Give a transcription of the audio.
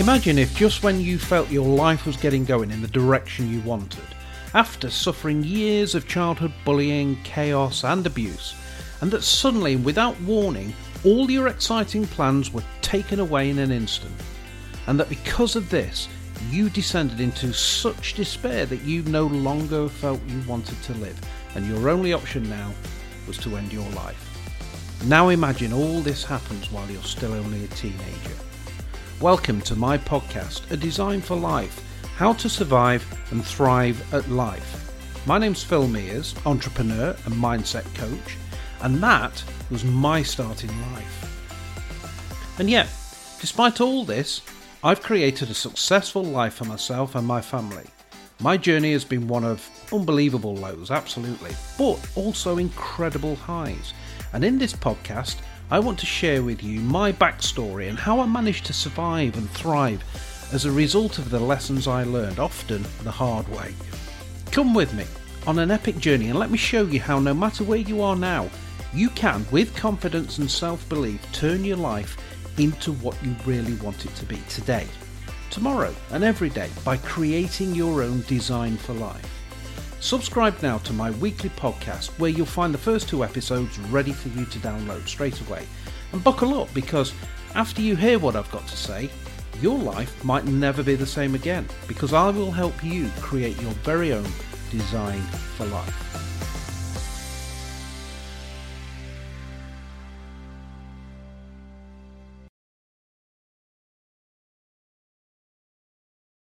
Imagine if just when you felt your life was getting going in the direction you wanted, after suffering years of childhood bullying, chaos, and abuse, and that suddenly, without warning, all your exciting plans were taken away in an instant, and that because of this, you descended into such despair that you no longer felt you wanted to live, and your only option now was to end your life. Now imagine all this happens while you're still only a teenager. Welcome to my podcast, A Design for Life How to Survive and Thrive at Life. My name's Phil Mears, entrepreneur and mindset coach, and that was my start in life. And yet, despite all this, I've created a successful life for myself and my family. My journey has been one of unbelievable lows, absolutely, but also incredible highs. And in this podcast, I want to share with you my backstory and how I managed to survive and thrive as a result of the lessons I learned, often the hard way. Come with me on an epic journey and let me show you how, no matter where you are now, you can, with confidence and self belief, turn your life into what you really want it to be today, tomorrow, and every day by creating your own design for life. Subscribe now to my weekly podcast where you'll find the first two episodes ready for you to download straight away. And buckle up because after you hear what I've got to say, your life might never be the same again because I will help you create your very own design for life.